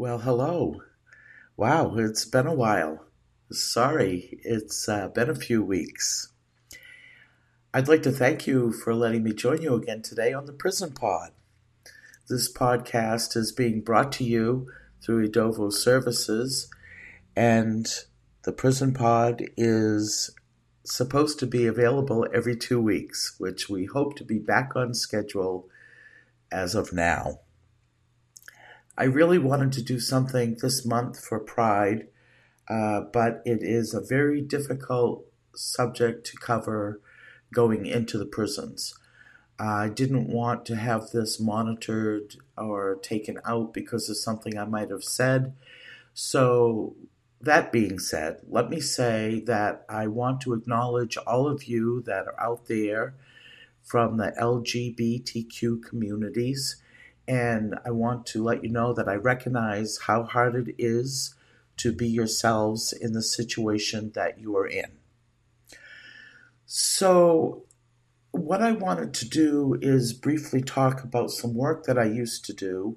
Well, hello. Wow, it's been a while. Sorry, it's uh, been a few weeks. I'd like to thank you for letting me join you again today on the Prison Pod. This podcast is being brought to you through Edovo Services, and the Prison Pod is supposed to be available every two weeks, which we hope to be back on schedule as of now. I really wanted to do something this month for Pride, uh, but it is a very difficult subject to cover going into the prisons. I didn't want to have this monitored or taken out because of something I might have said. So, that being said, let me say that I want to acknowledge all of you that are out there from the LGBTQ communities and I want to let you know that I recognize how hard it is to be yourselves in the situation that you are in. So, what I wanted to do is briefly talk about some work that I used to do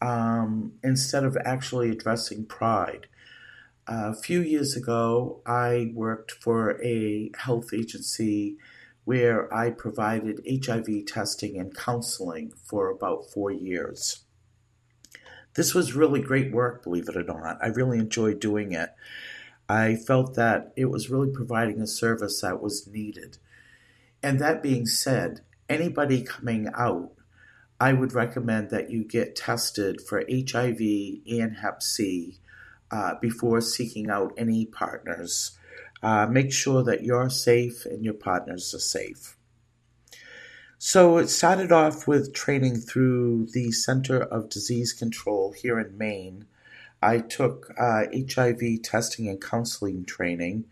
um, instead of actually addressing pride. A few years ago, I worked for a health agency where I provided HIV testing and counseling for about four years. This was really great work, believe it or not. I really enjoyed doing it. I felt that it was really providing a service that was needed. And that being said, anybody coming out, I would recommend that you get tested for HIV and Hep C uh, before seeking out any partners. Uh, make sure that you're safe and your partners are safe. So it started off with training through the Center of Disease Control here in Maine. I took uh, HIV testing and counseling training,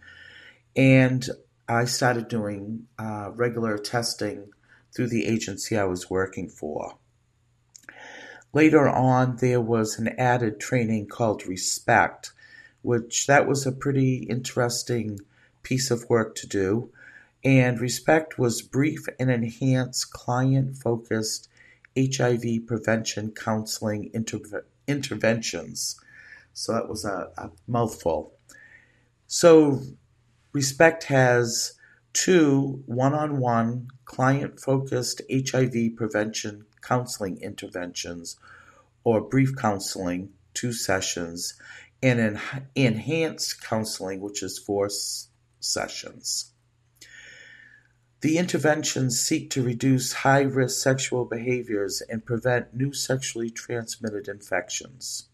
and I started doing uh, regular testing through the agency I was working for. Later on, there was an added training called Respect, which that was a pretty interesting piece of work to do. And Respect was brief and enhanced client focused HIV prevention counseling inter- interventions. So that was a, a mouthful. So Respect has two one on one client focused HIV prevention counseling interventions or brief counseling, two sessions, and en- enhanced counseling, which is four sessions. The interventions seek to reduce high risk sexual behaviors and prevent new sexually transmitted infections.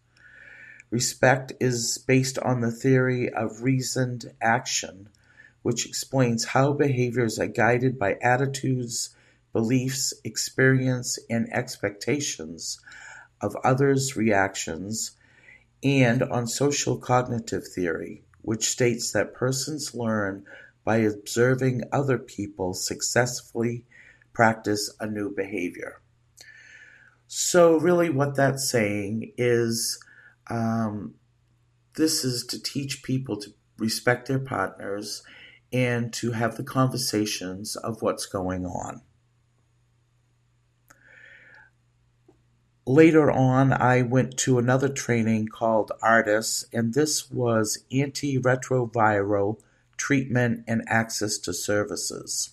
Respect is based on the theory of reasoned action, which explains how behaviors are guided by attitudes, beliefs, experience, and expectations of others' reactions, and on social cognitive theory, which states that persons learn by observing other people successfully practice a new behavior. So, really, what that's saying is um, this is to teach people to respect their partners and to have the conversations of what's going on. Later on, I went to another training called ARTAS, and this was antiretroviral treatment and access to services.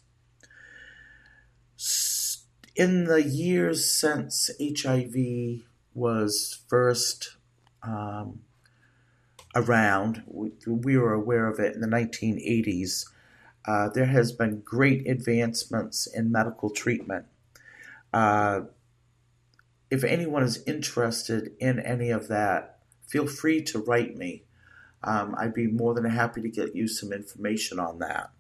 In the years since HIV was first um, around, we, we, were aware of it in the 1980s, uh, there has been great advancements in medical treatment. Uh, if anyone is interested in any of that, feel free to write me. Um, I'd be more than happy to get you some information on that.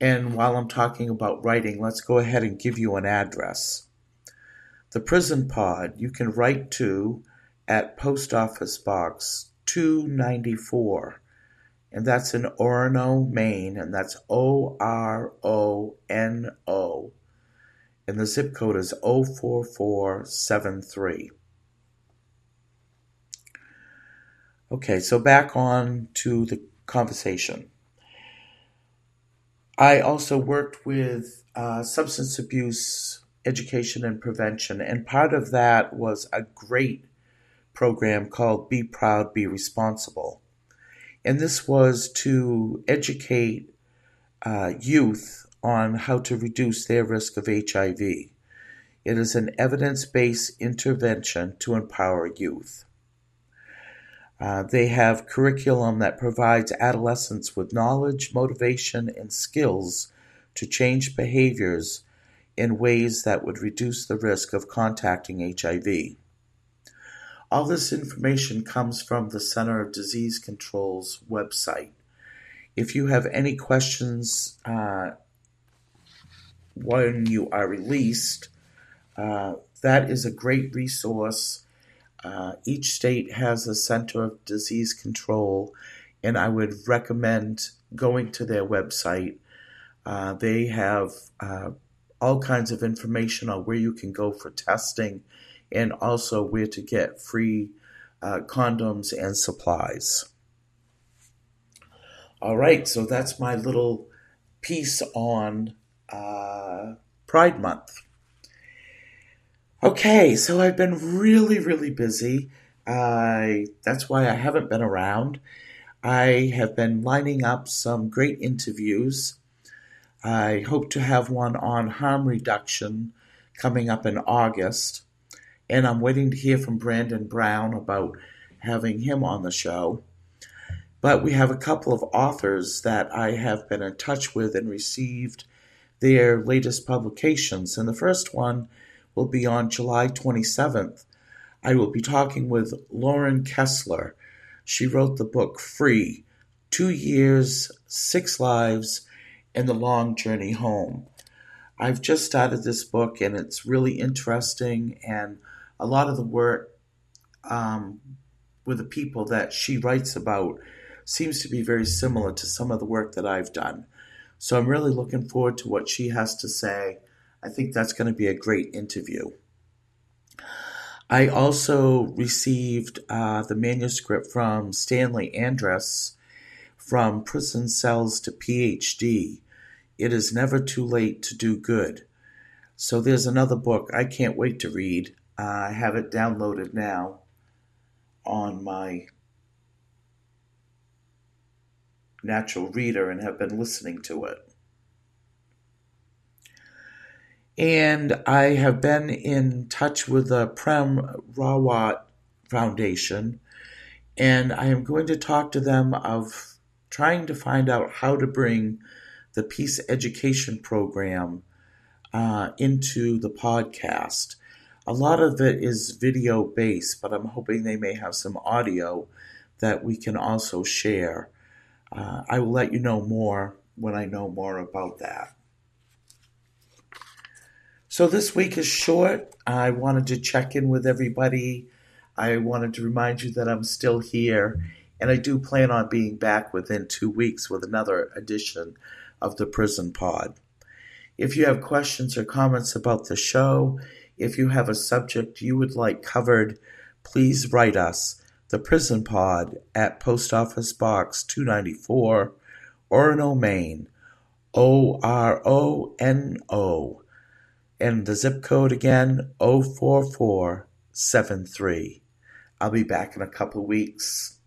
And while I'm talking about writing, let's go ahead and give you an address. The Prison Pod, you can write to at Post Office Box 294, and that's in Orono, Maine, and that's O R O N O and the zip code is 04473. Okay, so back on to the conversation. I also worked with uh, substance abuse education and prevention, and part of that was a great program called Be Proud, Be Responsible. And this was to educate uh, youth on how to reduce their risk of HIV. It is an evidence based intervention to empower youth. Uh, they have curriculum that provides adolescents with knowledge, motivation, and skills to change behaviors in ways that would reduce the risk of contacting HIV. All this information comes from the Center of Disease Control's website. If you have any questions uh, when you are released, uh, that is a great resource. Uh, each state has a Center of Disease Control, and I would recommend going to their website. Uh, they have uh, all kinds of information on where you can go for testing and also where to get free uh, condoms and supplies. All right, so that's my little piece on uh, Pride Month. Okay, so I've been really, really busy. That's why I haven't been around. I have been lining up some great interviews. I hope to have one on harm reduction coming up in August and I'm waiting to hear from Brandon Brown about having him on the show. But we have a couple of authors that I have been in touch with and received their latest publications. And the first one will be on July 27th. I will be talking with Lauren Kessler. She wrote the book Free Two Years, Six Lives, and the Long Journey Home. I've just started this book and it's really interesting and a lot of the work um, with the people that she writes about seems to be very similar to some of the work that I've done. So I'm really looking forward to what she has to say. I think that's going to be a great interview. I also received uh, the manuscript from Stanley Andrisse from Prison Cells to PhD. It is never too late to do good. So there's another book I can't wait to read. I have it downloaded now on my natural reader and have been listening to it. And I have been in touch with the Prem Rawat Foundation, and I am going to talk to them of trying to find out how to bring the peace education program uh, into the podcast. A lot of it is video based, but I'm hoping they may have some audio that we can also share. Uh, I will let you know more when I know more about that. So this week is short. I wanted to check in with everybody. I wanted to remind you that I'm still here, and I do plan on being back within two weeks with another edition of the Prison Pod. If you have questions or comments about the show, if you have a subject you would like covered, please write us, The Prison Pod, at Post Office Box 294, Orono, Maine, O R O N O. And the zip code again, 04473. I'll be back in a couple weeks.